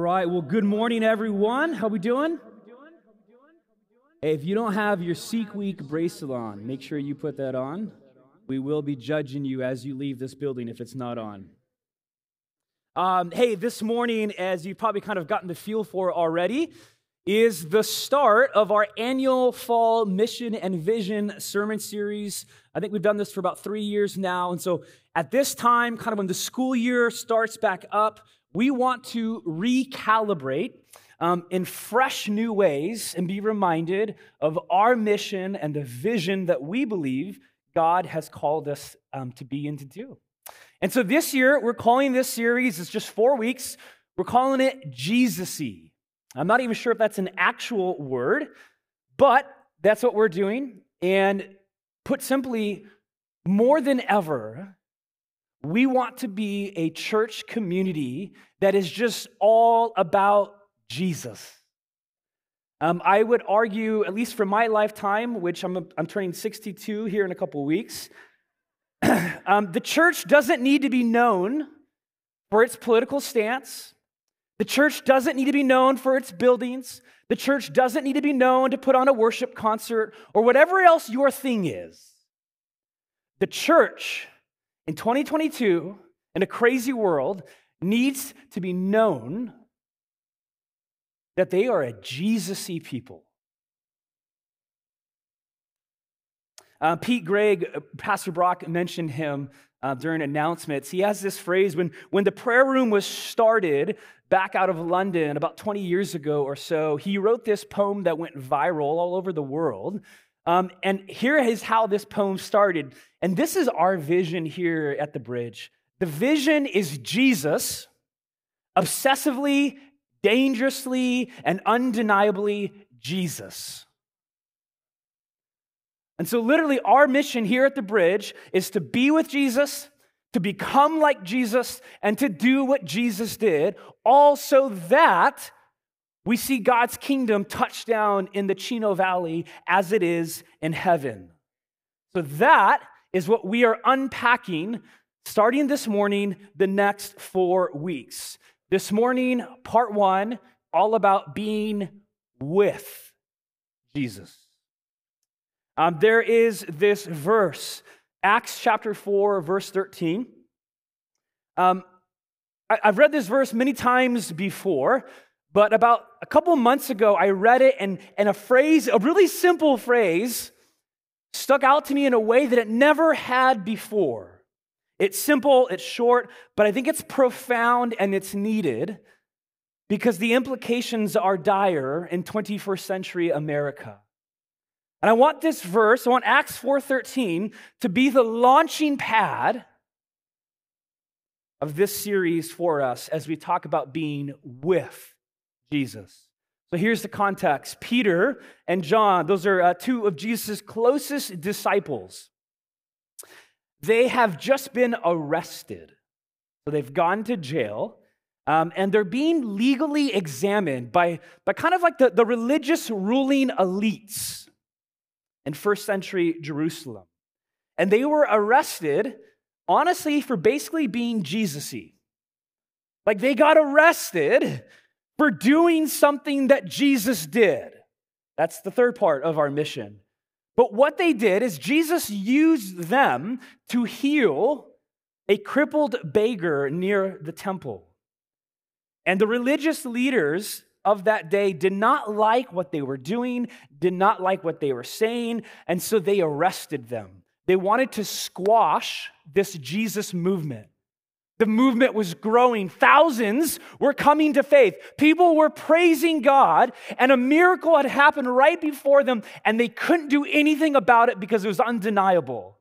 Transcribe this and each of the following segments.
right. Well, good morning, everyone. How we doing? If you don't have your Seek Week bracelet on, make sure you put that on. We will be judging you as you leave this building if it's not on. Um, hey, this morning, as you've probably kind of gotten the feel for already, is the start of our annual fall mission and vision sermon series. I think we've done this for about three years now. And so at this time, kind of when the school year starts back up, we want to recalibrate um, in fresh new ways and be reminded of our mission and the vision that we believe God has called us um, to be and to do. And so this year, we're calling this series, it's just four weeks, we're calling it Jesusy. I'm not even sure if that's an actual word, but that's what we're doing. And put simply, more than ever, we want to be a church community that is just all about Jesus. Um, I would argue, at least for my lifetime, which I'm, I'm turning 62 here in a couple weeks, um, the church doesn't need to be known for its political stance. The church doesn't need to be known for its buildings. The church doesn't need to be known to put on a worship concert or whatever else your thing is. The church in 2022, in a crazy world, needs to be known that they are a Jesus y people. Uh, Pete Greig, uh, Pastor Brock mentioned him uh, during announcements. He has this phrase when, when the prayer room was started back out of London about 20 years ago or so, he wrote this poem that went viral all over the world. Um, and here is how this poem started. And this is our vision here at the bridge. The vision is Jesus obsessively, dangerously, and undeniably Jesus. And so, literally, our mission here at the bridge is to be with Jesus, to become like Jesus, and to do what Jesus did, all so that we see God's kingdom touch down in the Chino Valley as it is in heaven. So, that is what we are unpacking starting this morning, the next four weeks. This morning, part one, all about being with Jesus. Um, there is this verse, Acts chapter 4, verse 13. Um, I, I've read this verse many times before, but about a couple months ago, I read it, and, and a phrase, a really simple phrase, stuck out to me in a way that it never had before. It's simple, it's short, but I think it's profound and it's needed because the implications are dire in 21st century America. And I want this verse, I want Acts 4:13 to be the launching pad of this series for us as we talk about being with Jesus. So here's the context Peter and John, those are uh, two of Jesus' closest disciples. They have just been arrested. So they've gone to jail. Um, and they're being legally examined by, by kind of like the, the religious ruling elites in first century Jerusalem. And they were arrested, honestly, for basically being Jesus y. Like they got arrested for doing something that Jesus did. That's the third part of our mission. But what they did is Jesus used them to heal a crippled beggar near the temple. And the religious leaders of that day did not like what they were doing, did not like what they were saying, and so they arrested them. They wanted to squash this Jesus movement. The movement was growing. Thousands were coming to faith. People were praising God, and a miracle had happened right before them, and they couldn't do anything about it because it was undeniable.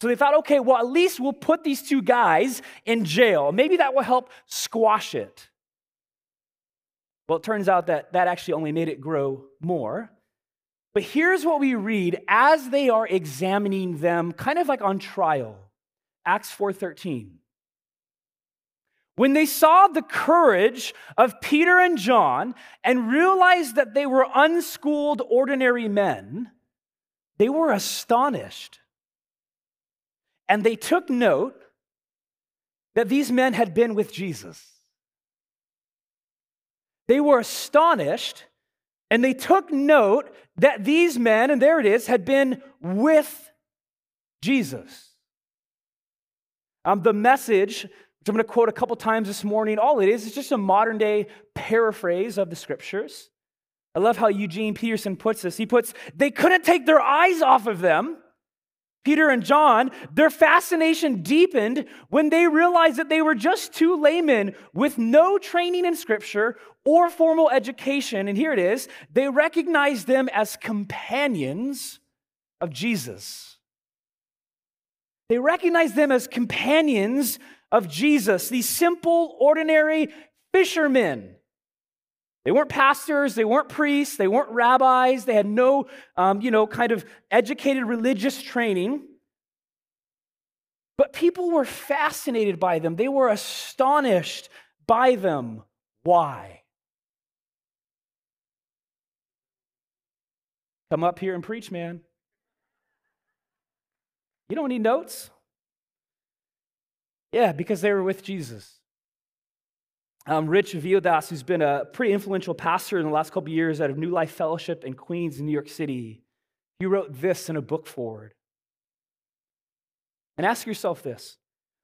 So they thought, okay, well, at least we'll put these two guys in jail. Maybe that will help squash it. Well, it turns out that that actually only made it grow more. But here's what we read as they are examining them, kind of like on trial. Acts 4:13. When they saw the courage of Peter and John and realized that they were unschooled, ordinary men, they were astonished. And they took note that these men had been with Jesus. they were astonished and they took note that these men, and there it is, had been with Jesus. Um, the message, I'm going to quote a couple times this morning, all it is is just a modern day paraphrase of the scriptures. I love how Eugene Peterson puts this. He puts, they couldn't take their eyes off of them. Peter and John, their fascination deepened when they realized that they were just two laymen with no training in scripture or formal education. And here it is they recognized them as companions of Jesus. They recognized them as companions of Jesus, these simple, ordinary fishermen. They weren't pastors, they weren't priests, they weren't rabbis, they had no, um, you know, kind of educated religious training. But people were fascinated by them, they were astonished by them. Why? Come up here and preach, man. You don't need notes. Yeah, because they were with Jesus. Um, Rich Villodas, who's been a pretty influential pastor in the last couple years out of New Life Fellowship in Queens, New York City, he wrote this in a book foreword. And ask yourself this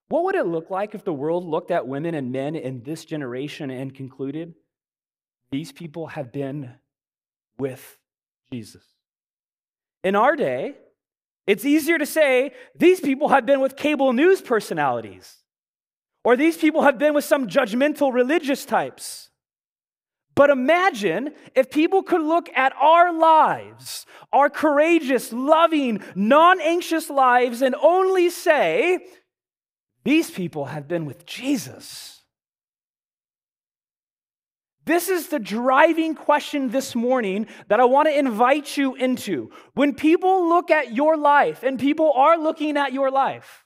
what would it look like if the world looked at women and men in this generation and concluded these people have been with Jesus? In our day, it's easier to say these people have been with cable news personalities, or these people have been with some judgmental religious types. But imagine if people could look at our lives, our courageous, loving, non anxious lives, and only say, these people have been with Jesus. This is the driving question this morning that I want to invite you into. When people look at your life, and people are looking at your life,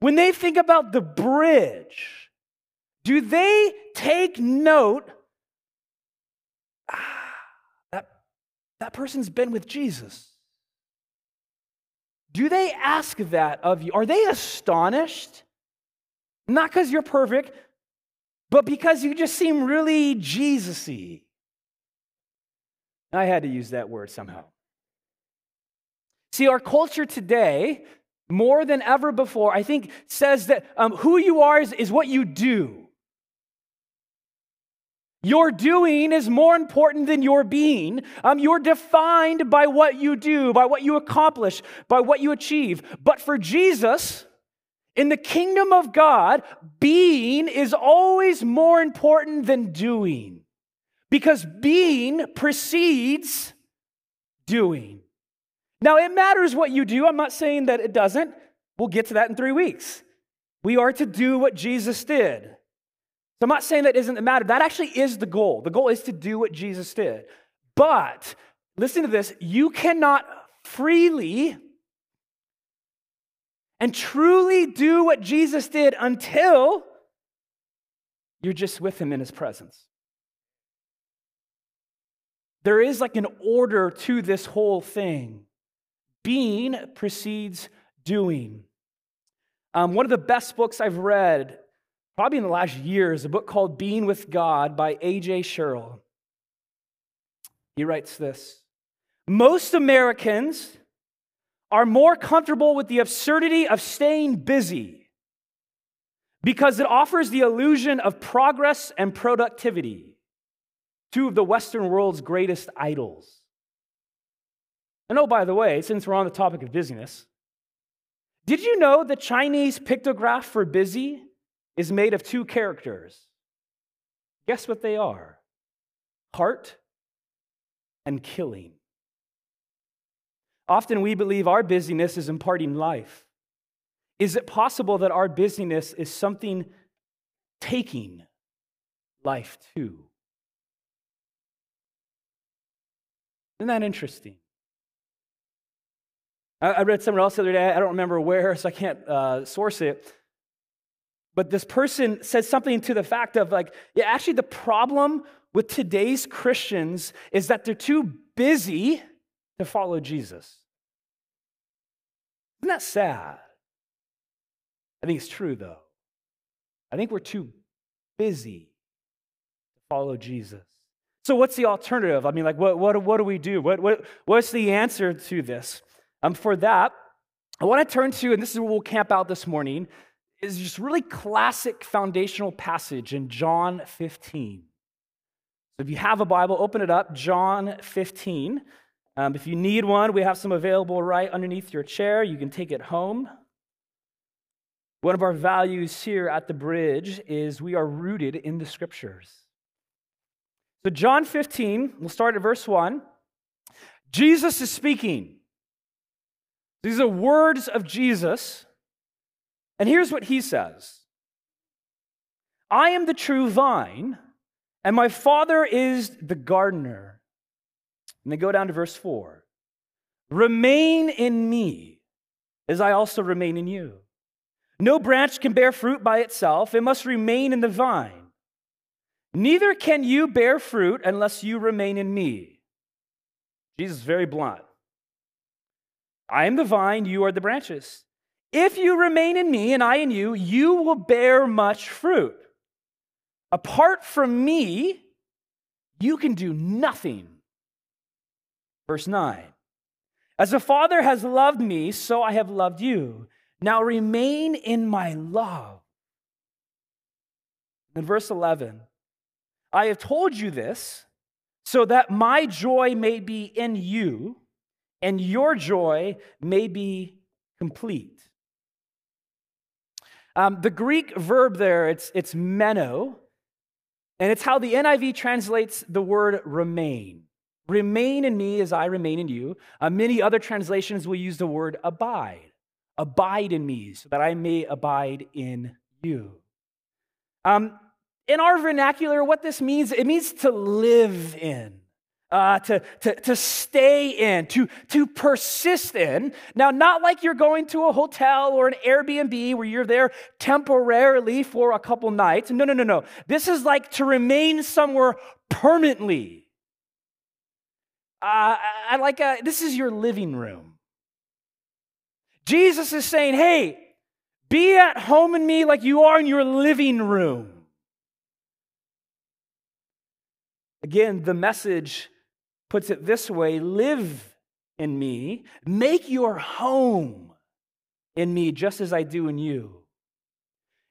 when they think about the bridge, do they take note? Ah, that, that person's been with Jesus. Do they ask that of you? Are they astonished? Not because you're perfect, but because you just seem really Jesus y. I had to use that word somehow. See, our culture today, more than ever before, I think says that um, who you are is, is what you do. Your doing is more important than your being. Um, you're defined by what you do, by what you accomplish, by what you achieve. But for Jesus, in the kingdom of God, being is always more important than doing because being precedes doing. Now, it matters what you do. I'm not saying that it doesn't. We'll get to that in three weeks. We are to do what Jesus did. So I'm not saying that isn't the matter. That actually is the goal. The goal is to do what Jesus did. But listen to this you cannot freely and truly do what Jesus did until you're just with him in his presence. There is like an order to this whole thing. Being precedes doing. Um, one of the best books I've read, probably in the last year, is a book called Being with God by A.J. Sherrill. He writes this Most Americans are more comfortable with the absurdity of staying busy because it offers the illusion of progress and productivity, two of the Western world's greatest idols. And oh, by the way, since we're on the topic of busyness, did you know the Chinese pictograph for busy is made of two characters? Guess what they are? Heart and killing. Often we believe our busyness is imparting life. Is it possible that our busyness is something taking life too? Isn't that interesting? I read somewhere else the other day, I don't remember where, so I can't uh, source it. But this person said something to the fact of like, yeah, actually, the problem with today's Christians is that they're too busy to follow Jesus. Isn't that sad? I think it's true, though. I think we're too busy to follow Jesus. So, what's the alternative? I mean, like, what, what, what do we do? What, what, what's the answer to this? Um, for that, I want to turn to, and this is where we'll camp out this morning, is just really classic foundational passage in John 15. So if you have a Bible, open it up, John 15. Um, if you need one, we have some available right underneath your chair. You can take it home. One of our values here at the bridge is we are rooted in the scriptures. So, John 15, we'll start at verse 1. Jesus is speaking. These are words of Jesus. And here's what he says I am the true vine, and my Father is the gardener. And then go down to verse 4. Remain in me, as I also remain in you. No branch can bear fruit by itself, it must remain in the vine. Neither can you bear fruit unless you remain in me. Jesus is very blunt. I am the vine, you are the branches. If you remain in me and I in you, you will bear much fruit. Apart from me, you can do nothing. Verse 9 As the Father has loved me, so I have loved you. Now remain in my love. In verse 11, I have told you this so that my joy may be in you and your joy may be complete. Um, the Greek verb there, it's, it's meno, and it's how the NIV translates the word remain. Remain in me as I remain in you. Uh, many other translations will use the word abide. Abide in me so that I may abide in you. Um, in our vernacular, what this means, it means to live in. Uh, to, to, to stay in, to, to persist in. Now, not like you're going to a hotel or an Airbnb where you're there temporarily for a couple nights. No, no, no, no. This is like to remain somewhere permanently. Uh, I like, a, this is your living room. Jesus is saying, hey, be at home in me like you are in your living room. Again, the message puts it this way live in me, make your home in me just as I do in you.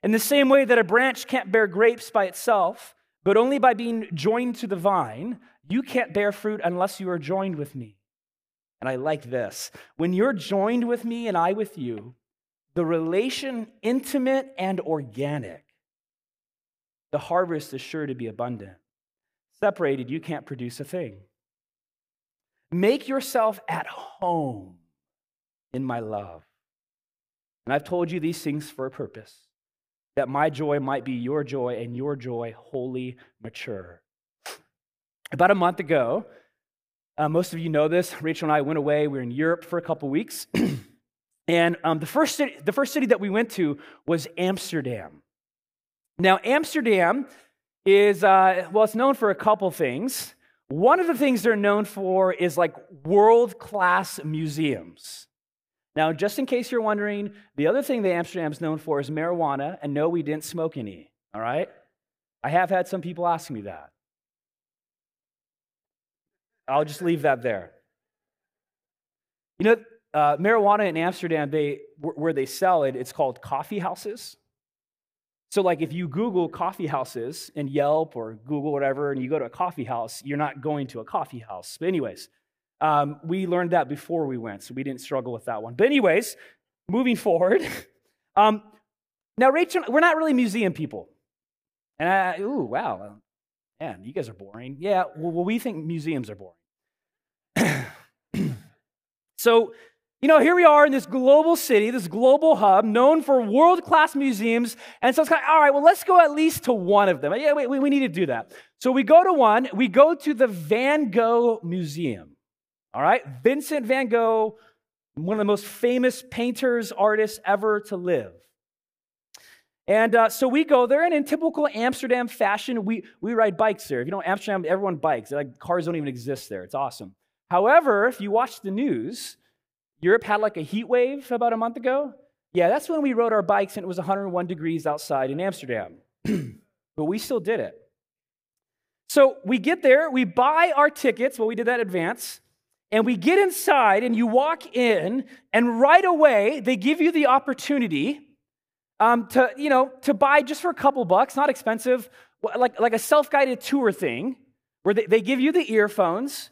In the same way that a branch can't bear grapes by itself, but only by being joined to the vine, you can't bear fruit unless you are joined with me. And I like this. When you're joined with me and I with you, the relation intimate and organic, the harvest is sure to be abundant. Separated, you can't produce a thing. Make yourself at home in my love. And I've told you these things for a purpose that my joy might be your joy and your joy wholly mature. About a month ago, uh, most of you know this. Rachel and I went away. We were in Europe for a couple weeks. and um, the, first city, the first city that we went to was Amsterdam. Now, Amsterdam is, uh, well, it's known for a couple things. One of the things they're known for is like world class museums. Now, just in case you're wondering, the other thing that Amsterdam's known for is marijuana, and no, we didn't smoke any, all right? I have had some people ask me that. I'll just leave that there. You know, uh, marijuana in Amsterdam, they, where they sell it, it's called coffee houses. So, like, if you Google coffee houses in Yelp or Google whatever, and you go to a coffee house, you're not going to a coffee house. But, anyways, um, we learned that before we went, so we didn't struggle with that one. But, anyways, moving forward. um, now, Rachel, we're not really museum people. And I, ooh, wow, man, you guys are boring. Yeah, well, we think museums are boring. so, you know, here we are in this global city, this global hub, known for world class museums. And so it's kind of, all right, well, let's go at least to one of them. Yeah, we, we need to do that. So we go to one, we go to the Van Gogh Museum. All right, Vincent van Gogh, one of the most famous painters, artists ever to live. And uh, so we go there, and in typical Amsterdam fashion, we, we ride bikes there. If you know Amsterdam, everyone bikes. Like cars don't even exist there. It's awesome. However, if you watch the news, Europe had like a heat wave about a month ago. Yeah, that's when we rode our bikes and it was 101 degrees outside in Amsterdam. but we still did it. So we get there, we buy our tickets. Well, we did that advance. And we get inside, and you walk in, and right away, they give you the opportunity um, to, you know, to buy just for a couple bucks, not expensive, like, like a self guided tour thing, where they, they give you the earphones,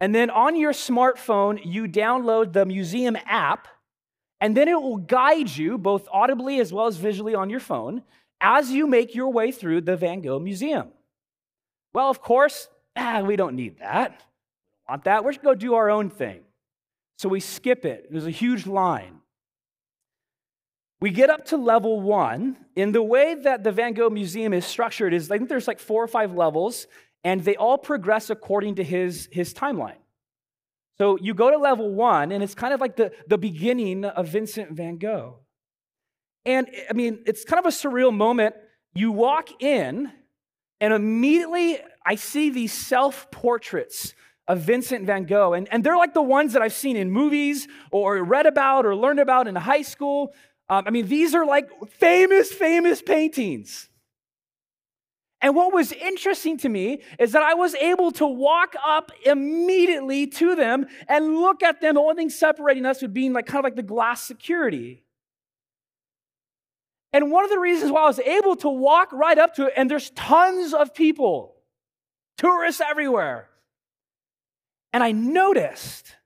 and then on your smartphone, you download the museum app, and then it will guide you both audibly as well as visually on your phone as you make your way through the Van Gogh Museum. Well, of course, ah, we don't need that. Want that? We're just going to go do our own thing. So we skip it. There's a huge line. We get up to level one. In the way that the Van Gogh Museum is structured, is I think there's like four or five levels, and they all progress according to his, his timeline. So you go to level one, and it's kind of like the, the beginning of Vincent van Gogh. And I mean, it's kind of a surreal moment. You walk in, and immediately I see these self portraits of Vincent van Gogh. And, and they're like the ones that I've seen in movies or read about or learned about in high school. Um, I mean, these are like famous, famous paintings. And what was interesting to me is that I was able to walk up immediately to them and look at them. The only thing separating us would be like kind of like the glass security. And one of the reasons why I was able to walk right up to it, and there's tons of people, tourists everywhere. And I noticed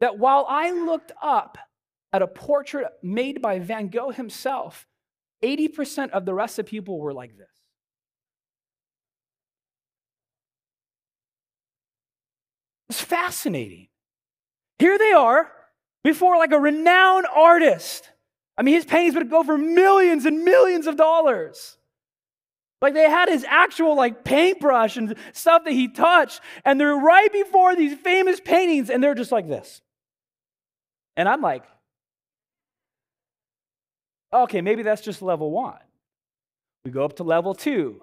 that while I looked up at a portrait made by Van Gogh himself, 80% of the rest of people were like this. It's fascinating. Here they are before like a renowned artist. I mean, his paintings would go for millions and millions of dollars. Like they had his actual like paintbrush and stuff that he touched, and they're right before these famous paintings, and they're just like this. And I'm like, okay, maybe that's just level one. We go up to level two.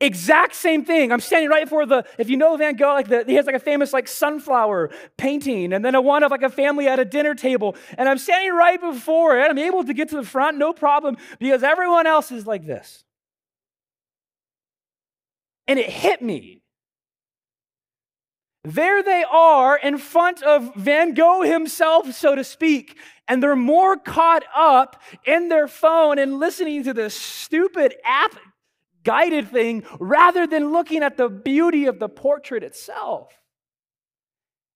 Exact same thing. I'm standing right before the, if you know Van Gogh, like the, he has like a famous like sunflower painting, and then a one of like a family at a dinner table, and I'm standing right before it. I'm able to get to the front, no problem, because everyone else is like this. And it hit me. There they are in front of Van Gogh himself, so to speak, and they're more caught up in their phone and listening to this stupid app guided thing rather than looking at the beauty of the portrait itself.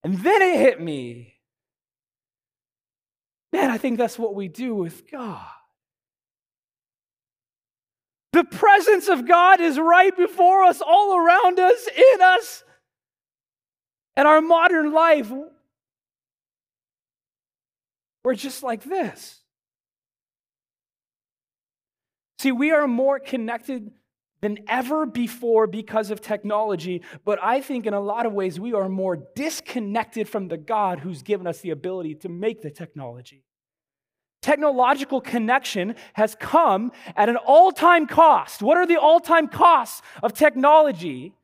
And then it hit me. Man, I think that's what we do with God. The presence of God is right before us, all around us, in us. And our modern life, we're just like this. See, we are more connected than ever before because of technology, but I think in a lot of ways we are more disconnected from the God who's given us the ability to make the technology. Technological connection has come at an all time cost. What are the all time costs of technology?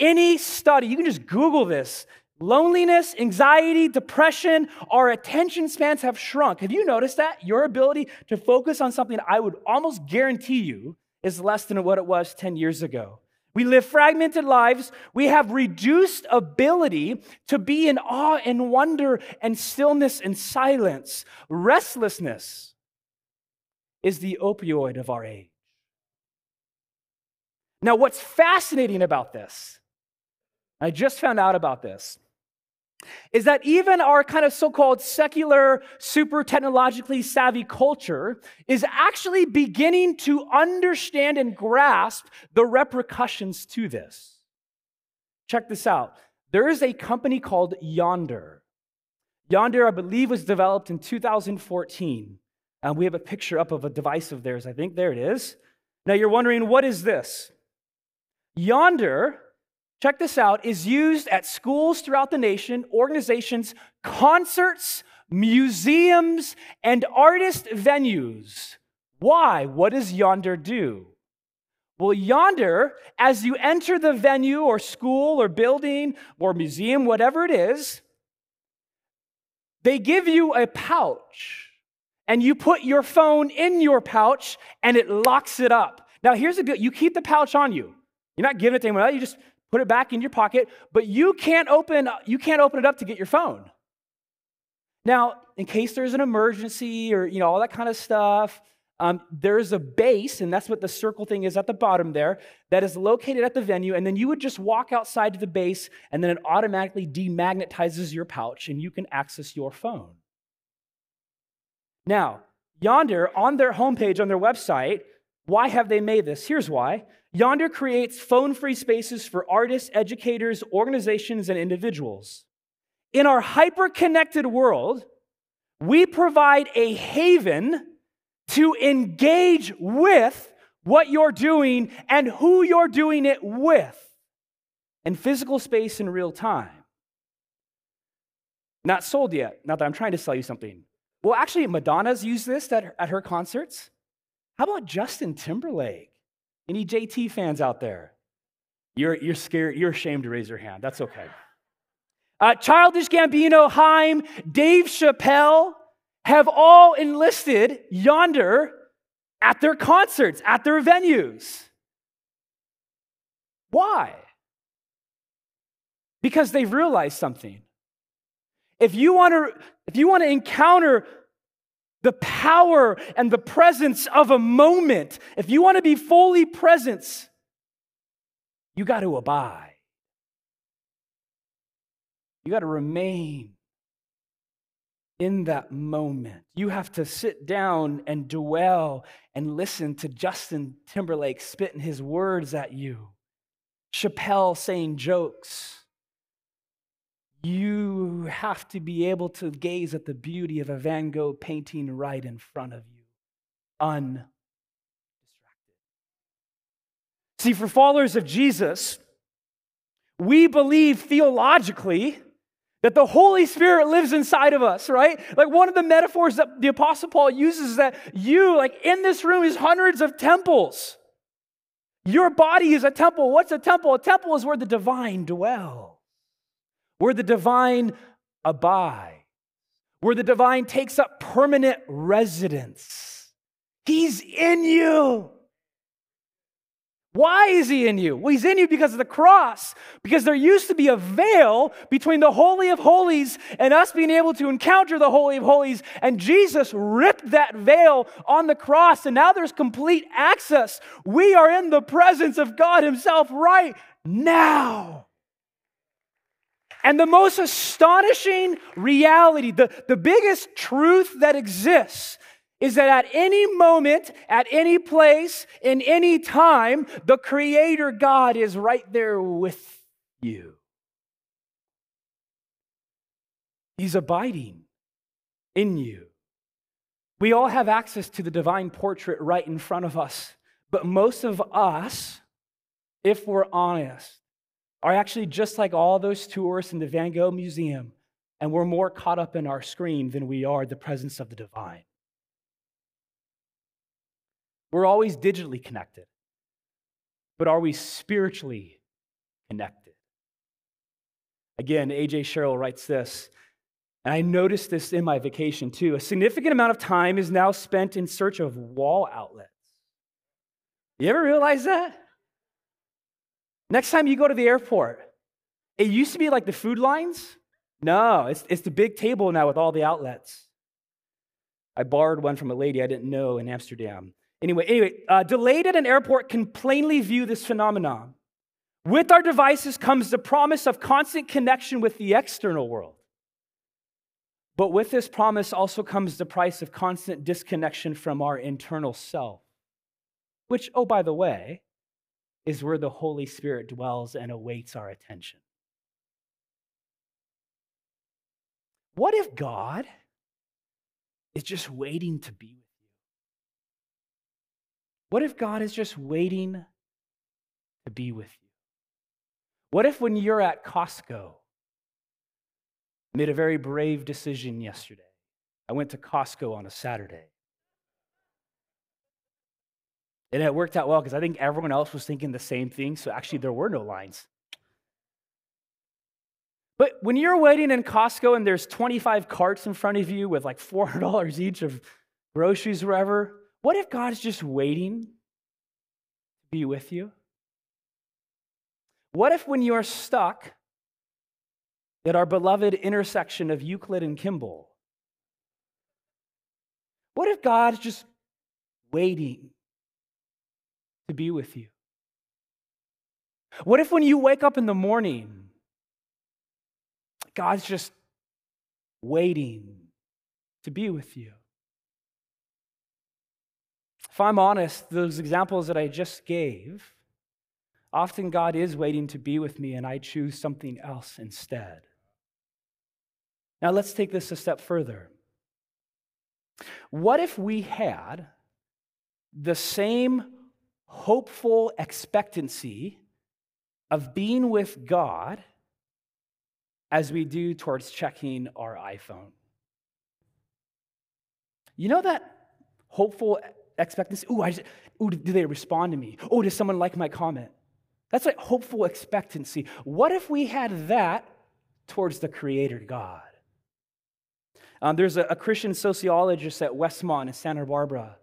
Any study, you can just Google this. Loneliness, anxiety, depression, our attention spans have shrunk. Have you noticed that? Your ability to focus on something I would almost guarantee you is less than what it was 10 years ago. We live fragmented lives. We have reduced ability to be in awe and wonder and stillness and silence. Restlessness is the opioid of our age. Now, what's fascinating about this, I just found out about this, is that even our kind of so called secular, super technologically savvy culture is actually beginning to understand and grasp the repercussions to this. Check this out. There is a company called Yondr. Yondr, I believe, was developed in 2014. And we have a picture up of a device of theirs. I think there it is. Now you're wondering, what is this? Yondr check this out, is used at schools throughout the nation, organizations, concerts, museums, and artist venues. Why? What does Yondr do? Well, Yondr, as you enter the venue or school or building or museum, whatever it is, they give you a pouch and you put your phone in your pouch and it locks it up. Now, here's the deal you keep the pouch on you. You're not giving it to anyone else, you just put it back in your pocket, but you can't open, you can't open it up to get your phone. Now, in case there's an emergency or you know all that kind of stuff, um, there's a base, and that's what the circle thing is at the bottom there, that is located at the venue. And then you would just walk outside to the base, and then it automatically demagnetizes your pouch, and you can access your phone. Now, Yondr, on their homepage, on their website, why have they made this? Here's why. Yondr creates phone free spaces for artists, educators, organizations, and individuals. In our hyper connected world, we provide a haven to engage with what you're doing and who you're doing it with in physical space in real time. Not sold yet. Not that I'm trying to sell you something. Well, actually, Madonna's used this at her concerts. How about Justin Timberlake? Any JT fans out there? You're, you're scared, you're ashamed to raise your hand. That's okay. Uh, Childish Gambino, Haim, Dave Chappelle, have all enlisted Yondr at their concerts, at their venues. Why? Because they've realized something. If you want to, if you want to encounter the power and the presence of a moment, if you want to be fully present, you got to abide. You got to remain in that moment. You have to sit down and dwell and listen to Justin Timberlake spitting his words at you, Chappelle saying jokes. You have to be able to gaze at the beauty of a Van Gogh painting right in front of you, undistracted. See, for followers of Jesus, we believe theologically that the Holy Spirit lives inside of us, right? Like one of the metaphors that the Apostle Paul uses is that you, like in this room, is hundreds of temples. Your body is a temple. What's a temple? A temple is where the divine dwells, where the divine abides, where the divine takes up permanent residence. He's in you. Why is he in you? Well, he's in you because of the cross. Because there used to be a veil between the Holy of Holies and us being able to encounter the Holy of Holies. And Jesus ripped that veil on the cross. And now there's complete access. We are in the presence of God Himself right now. And the most astonishing reality, the, the biggest truth that exists, is that at any moment, at any place, in any time, the Creator God is right there with you. He's abiding in you. We all have access to the divine portrait right in front of us, but most of us, if we're honest, are actually just like all those tourists in the Van Gogh Museum, and we're more caught up in our screen than we are the presence of the divine. We're always digitally connected, but are we spiritually connected? Again, A.J. Sherrill writes this, and I noticed this in my vacation too. A significant amount of time is now spent in search of wall outlets. You ever realize that? Next time you go to the airport, it used to be like the food lines. No, it's, it's the big table now with all the outlets. I borrowed one from a lady I didn't know in Amsterdam. Anyway, anyway, uh, delayed at an airport can plainly view this phenomenon. With our devices comes the promise of constant connection with the external world. But with this promise also comes the price of constant disconnection from our internal self, which, oh, by the way, is where the Holy Spirit dwells and awaits our attention. What if God is just waiting to be with you? what if God is just waiting to be with you? What if when you're at Costco, I made a very brave decision yesterday. I went to Costco on a Saturday. And it worked out well because I think everyone else was thinking the same thing. So actually, there were no lines. But when you're waiting in Costco and there's 25 carts in front of you with like $400 each of groceries, wherever, what if God is just waiting be with you? What if, when you are stuck at our beloved intersection of Euclid and Kimball, what if God's just waiting to be with you? What if, when you wake up in the morning, God's just waiting to be with you? If I'm honest, those examples that I just gave, often God is waiting to be with me and I choose something else instead. Now let's take this a step further. What if we had the same hopeful expectancy of being with God as we do towards checking our iPhone? You know that hopeful expectancy. Ooh, I just, ooh, do they respond to me? Oh, does someone like my comment? That's like hopeful expectancy. What if we had that towards the Creator God? Um, there's a, a, Christian sociologist at Westmont in Santa Barbara,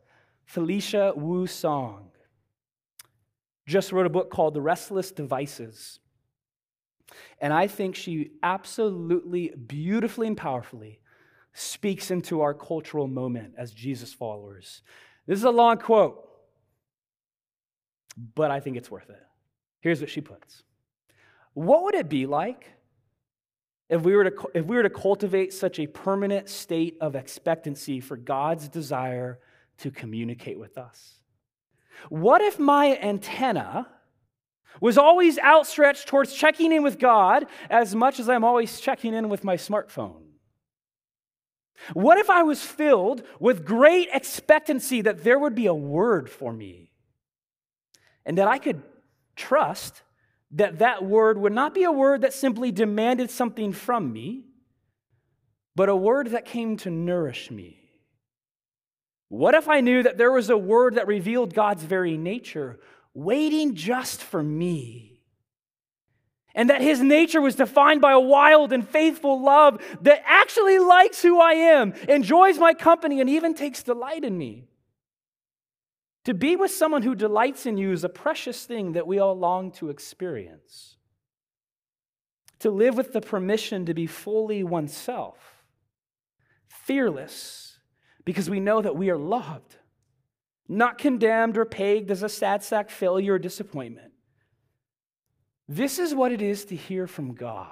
Felicia Wu Song, just wrote a book called The Restless Devices. And I think she absolutely, beautifully, and powerfully speaks into our cultural moment as Jesus followers. This is a long quote, but I think it's worth it. Here's what she puts What would it be like if we, were to, if we were to cultivate such a permanent state of expectancy for God's desire to communicate with us? What if my antenna was always outstretched towards checking in with God as much as I'm always checking in with my smartphone? What if I was filled with great expectancy that there would be a word for me and that I could trust that that word would not be a word that simply demanded something from me, but a word that came to nourish me? What if I knew that there was a word that revealed God's very nature, waiting just for me? and that his nature was defined by a wild and faithful love that actually likes who I am, enjoys my company, and even takes delight in me. To be with someone who delights in you is a precious thing that we all long to experience. To live with the permission to be fully oneself, fearless, because we know that we are loved, not condemned or pegged as a sad sack failure or disappointment this is what it is to hear from God.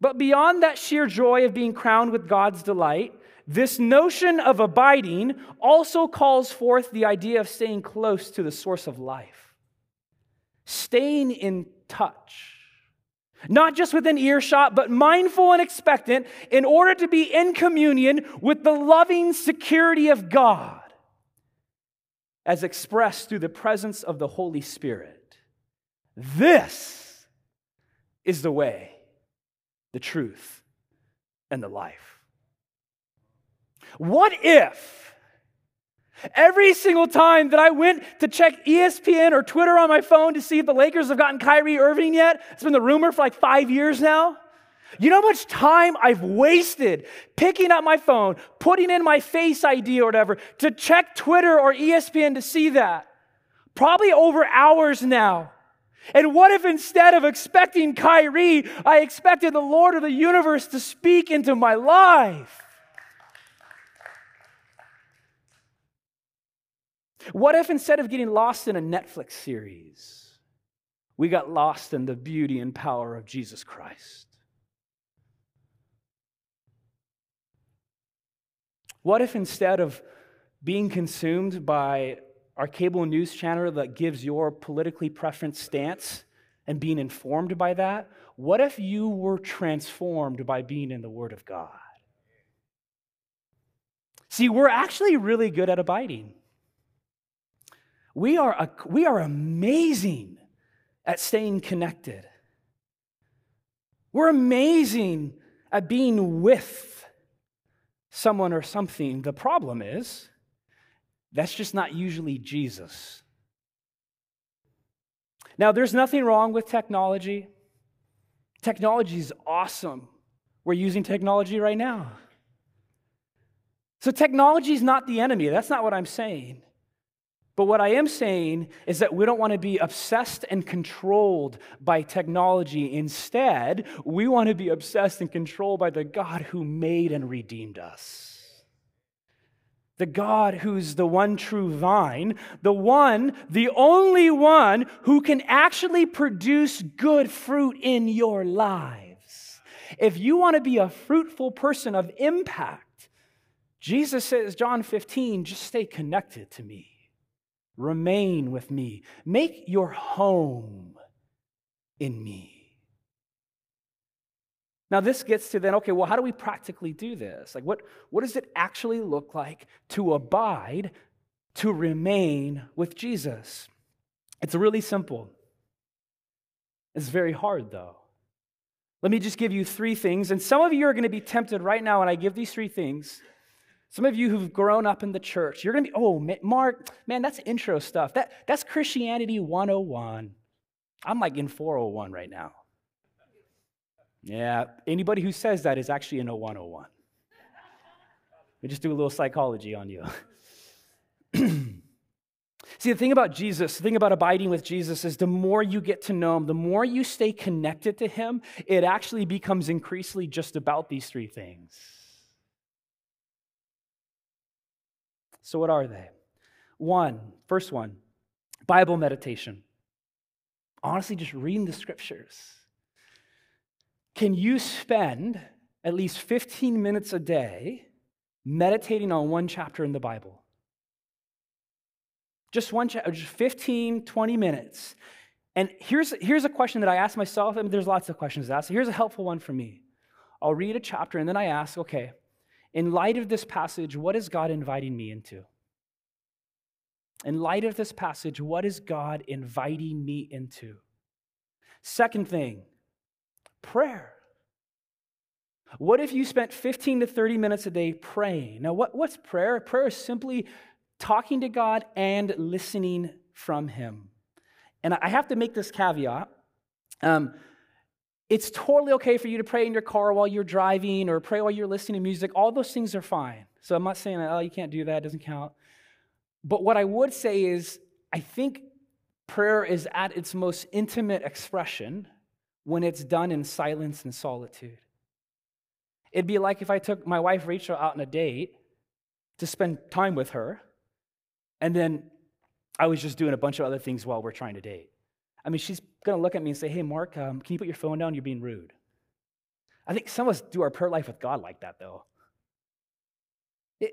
But beyond that sheer joy of being crowned with God's delight, this notion of abiding also calls forth the idea of staying close to the source of life, staying in touch. Not just within earshot, but mindful and expectant in order to be in communion with the loving security of God as expressed through the presence of the Holy Spirit. This is the way, the truth, and the life. What if every single time that I went to check ESPN or Twitter on my phone to see if the Lakers have gotten Kyrie Irving yet, it's been the rumor for like five years now. You know how much time I've wasted picking up my phone, putting in my face ID or whatever to check Twitter or ESPN to see that? Probably over hours now. And what if instead of expecting Kyrie, I expected the Lord of the universe to speak into my life? What if instead of getting lost in a Netflix series, we got lost in the beauty and power of Jesus Christ? What if instead of being consumed by our cable news channel that gives your politically preference stance and being informed by that? What if you were transformed by being in the Word of God? See, we're actually really good at abiding. We are, a, we are amazing at staying connected. We're amazing at being with someone or something. The problem is, that's just not usually Jesus. Now, there's nothing wrong with technology. Technology is awesome. We're using technology right now. So, technology is not the enemy. That's not what I'm saying. But what I am saying is that we don't want to be obsessed and controlled by technology. Instead, we want to be obsessed and controlled by the God who made and redeemed us. The God who's the one true vine, the one, the only one who can actually produce good fruit in your lives. If you want to be a fruitful person of impact, Jesus says, John 15, just stay connected to me. Remain with me. Make your home in me. Now, this gets to then, okay, well, how do we practically do this? Like, what, what does it actually look like to abide, to remain with Jesus? It's really simple. It's very hard, though. Let me just give you three things. And some of you are going to be tempted right now when I give these three things some of you who've grown up in the church, you're going to be, oh, Mark, man, that's intro stuff. That, that's Christianity 101. I'm like in 401 right now. Yeah, anybody who says that is actually in a 101. We just do a little psychology on you. See, the thing about Jesus, the thing about abiding with Jesus is the more you get to know him, the more you stay connected to him, it actually becomes increasingly just about these three things. So, what are they? One, first one, Bible meditation. Honestly, just reading the scriptures. Can you spend at least 15 minutes a day meditating on one chapter in the Bible? Just one chapter, just 15, 20 minutes. And here's, here's a question that I ask myself. I mean, there's lots of questions to ask. Here's a helpful one for me. I'll read a chapter and then I ask, okay, in light of this passage, what is God inviting me into? In light of this passage, what is God inviting me into? Second thing, prayer. What if you spent 15 to 30 minutes a day praying? Now, what, what's prayer? Prayer is simply talking to God and listening from Him. And I have to make this caveat. Um, it's totally okay for you to pray in your car while you're driving or pray while you're listening to music. All those things are fine. So I'm not saying that, oh, you can't do that, it doesn't count. But what I would say is, I think prayer is at its most intimate expression when it's done in silence and solitude. It'd be like if I took my wife Rachel out on a date to spend time with her, and then I was just doing a bunch of other things while we're trying to date. I mean, she's going to look at me and say, Hey, Mark, um, can you put your phone down? You're being rude. I think some of us do our prayer life with God like that, though. It,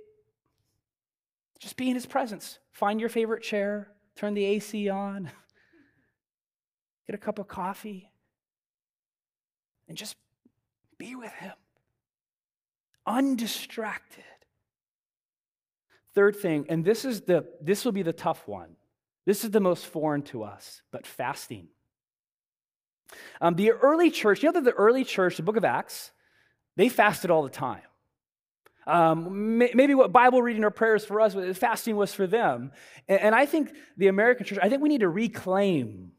just be in His presence. Find your favorite chair, turn the AC on, get a cup of coffee, and just be with Him. Undistracted. Third thing, and this is the this will be the tough one. This is the most foreign to us, but fasting. Um, the early church, you know that the early church, the book of Acts, they fasted all the time. Um, maybe what Bible reading or prayers for us, fasting was for them. And, and I think the American church, I think we need to reclaim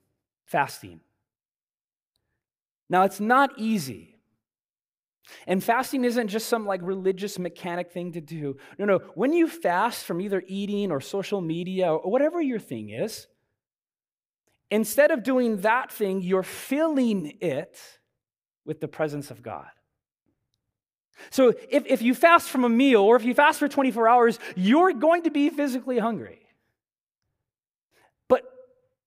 fasting. Now, it's not easy. And fasting isn't just some like religious mechanic thing to do. No, no. When you fast from either eating or social media or whatever your thing is, instead of doing that thing, you're filling it with the presence of God. So if, if you fast from a meal or if you fast for 24 hours, you're going to be physically hungry. But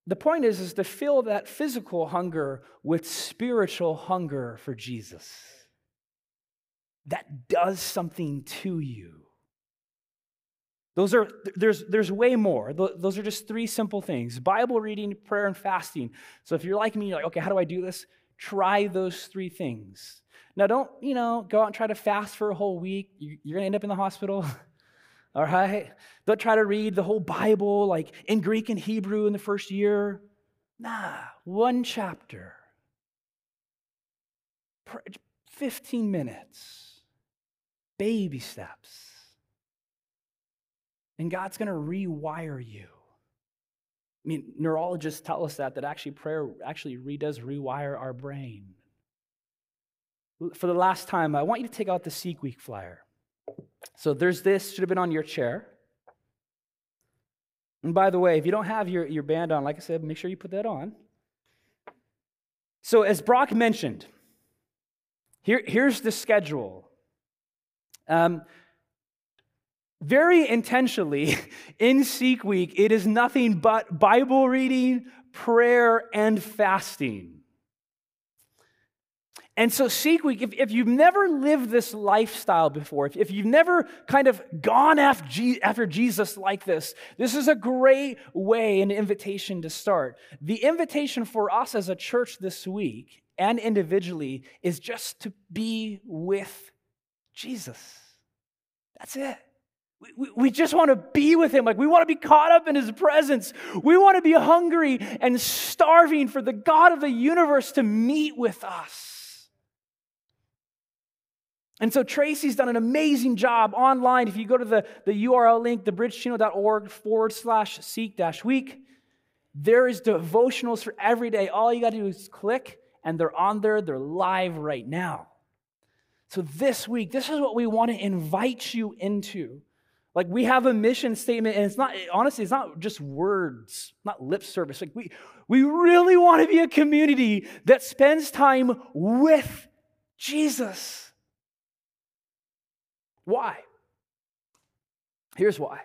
the point is, is to fill that physical hunger with spiritual hunger for Jesus that does something to you. Those are, there's, there's way more. Those are just three simple things Bible reading, prayer, and fasting. So if you're like me, you're like, okay, how do I do this? Try those three things. Now, don't, you know, go out and try to fast for a whole week. You're going to end up in the hospital. All right? Don't try to read the whole Bible like in Greek and Hebrew in the first year. Nah, one chapter. 15 minutes baby steps. And God's going to rewire you. I mean, neurologists tell us that, that actually prayer actually re- does rewire our brain. For the last time, I want you to take out the Seek Week flyer. So there's this, should have been on your chair. And by the way, if you don't have your, your band on, like I said, make sure you put that on. So, as Brock mentioned, here, here's the schedule. Um, very intentionally, in Seek Week, it is nothing but Bible reading, prayer, and fasting. And so, Seek Week, if, if you've never lived this lifestyle before, if, if you've never kind of gone after, G, after Jesus like this, this is a great way, an invitation to start. The invitation for us as a church this week and individually is just to be with Jesus. That's it. We, we, just want to be with him. Like we want to be caught up in his presence. We want to be hungry and starving for the God of the universe to meet with us. And so Tracy's done an amazing job online. If you go to the, the URL link, thebridgechino.org forward slash seek dash week, there is devotionals for every day. All you got to do is click, and they're on there. They're live right now. So this week, this is what we want to invite you into. Like we have a mission statement, and it's not honestly, it's not just words, not lip service. Like we we really want to be a community that spends time with Jesus. Why? Here's why.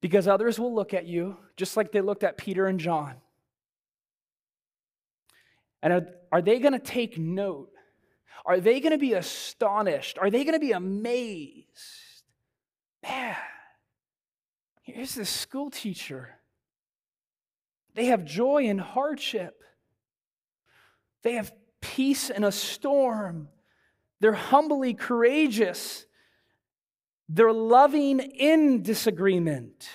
Because others will look at you just like they looked at Peter and John. And are, are they going to take note? Are they going to be astonished? Are they going to be amazed? Man, here's this school teacher. They have joy in hardship, they have peace in a storm. They're humbly courageous. They're loving in disagreement.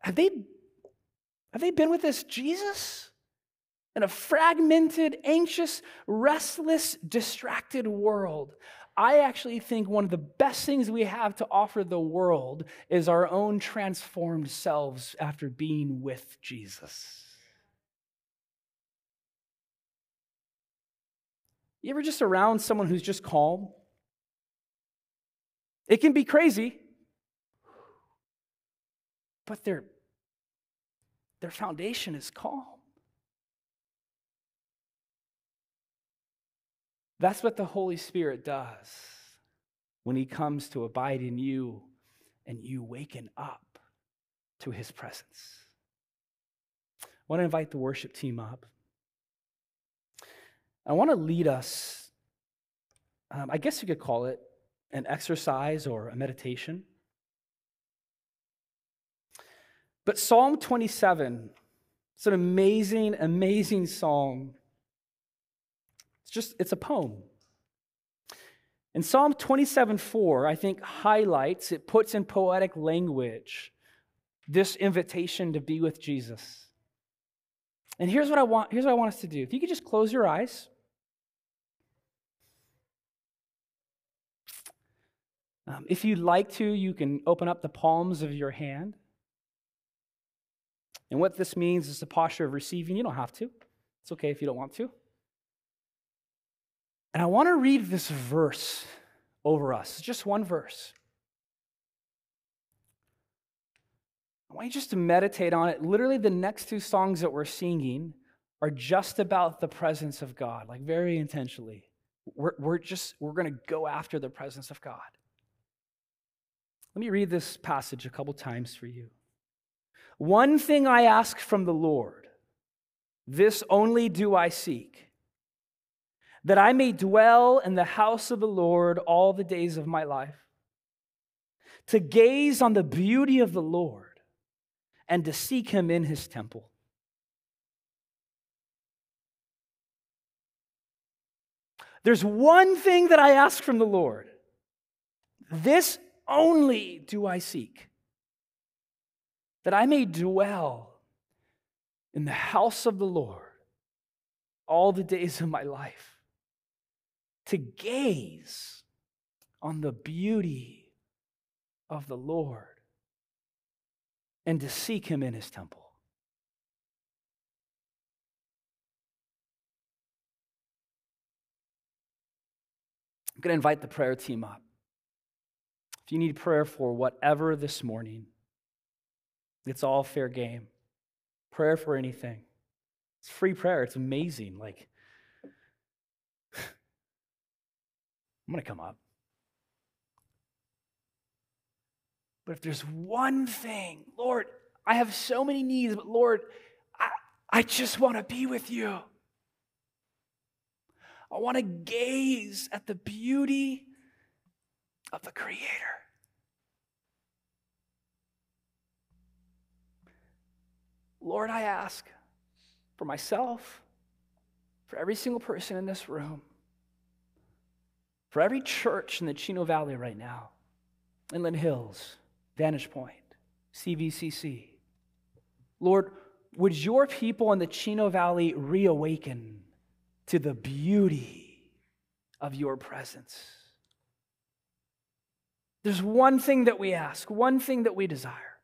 Have they, have they been with this Jesus? In a fragmented, anxious, restless, distracted world. I actually think one of the best things we have to offer the world is our own transformed selves after being with Jesus. You ever just around someone who's just calm? It can be crazy, but their, their foundation is calm. That's what the Holy Spirit does when He comes to abide in you and you waken up to His presence. I want to invite the worship team up. I want to lead us, um, I guess you could call it an exercise or a meditation. But Psalm 27, it's an amazing, amazing psalm. Just, it's a poem. And Psalm 27 4, I think, highlights, it puts in poetic language this invitation to be with Jesus. And here's what I want, here's what I want us to do. If you could just close your eyes. Um, if you'd like to, you can open up the palms of your hand. And what this means is the posture of receiving. You don't have to, it's okay if you don't want to. And I want to read this verse over us. Just one verse. I want you just to meditate on it. Literally, the next two songs that we're singing are just about the presence of God, like very intentionally. We're, we're just, we're going to go after the presence of God. Let me read this passage a couple times for you. One thing I ask from the Lord, this only do I seek, that I may dwell in the house of the Lord all the days of my life, to gaze on the beauty of the Lord and to seek him in his temple. There's one thing that I ask from the Lord. This only do I seek, that I may dwell in the house of the Lord all the days of my life, to gaze on the beauty of the Lord and to seek him in his temple. I'm going to invite the prayer team up. If you need prayer for whatever this morning, it's all fair game. Prayer for anything. It's free prayer. It's amazing. Like, I'm going to come up. But if there's one thing, Lord, I have so many needs, but Lord, I, I just want to be with you. I want to gaze at the beauty of the Creator. Lord, I ask for myself, for every single person in this room, for every church in the Chino Valley right now, Inland Hills, Vantage Point, CVCC. Lord, would your people in the Chino Valley reawaken to the beauty of your presence? There's one thing that we ask, one thing that we desire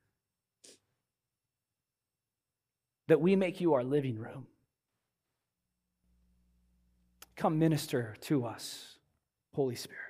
that we make you our living room. Come minister to us, Holy Spirit.